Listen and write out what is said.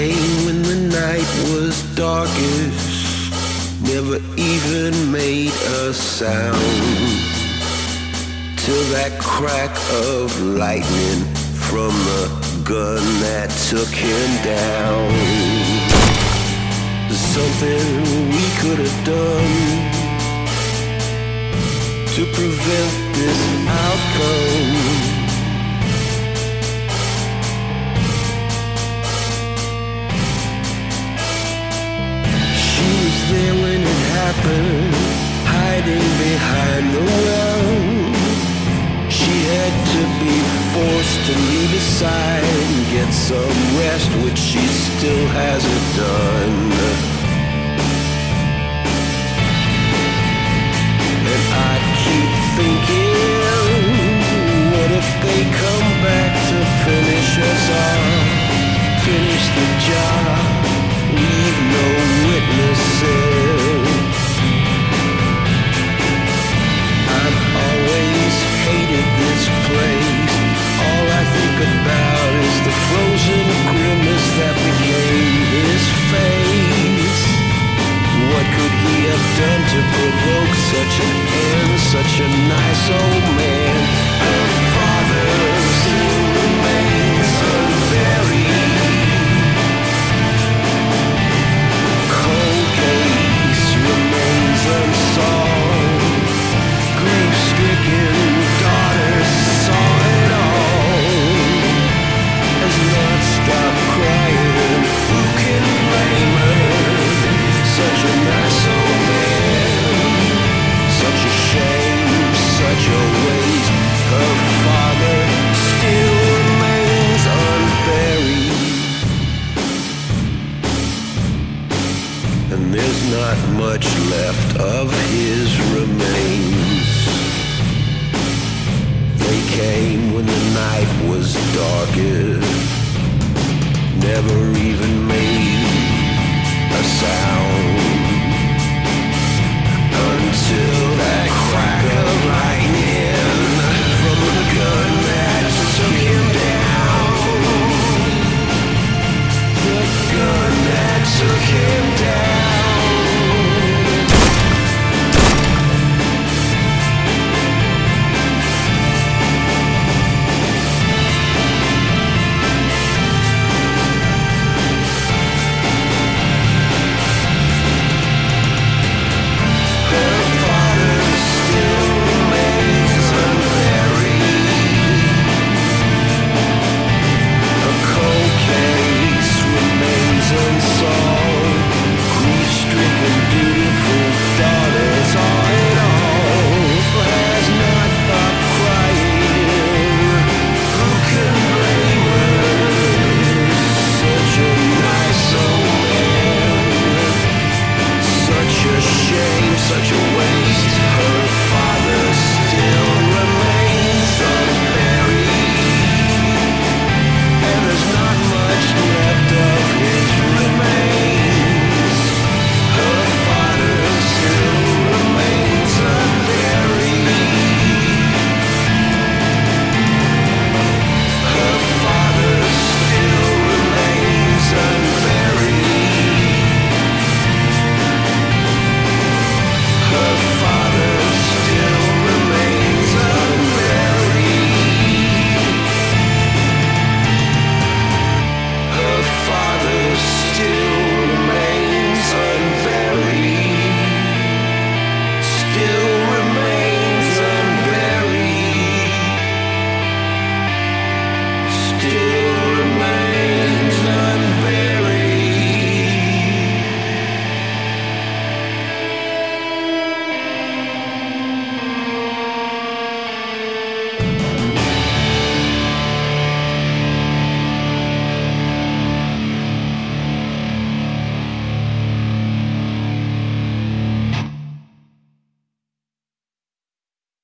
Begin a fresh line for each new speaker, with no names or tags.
came when the night was darkest, never even made a sound. Till that crack of lightning from the gun that took him down. Something we could have done to prevent this outcome. she still hasn't done. And I keep thinking. when the night was darkest. Never even made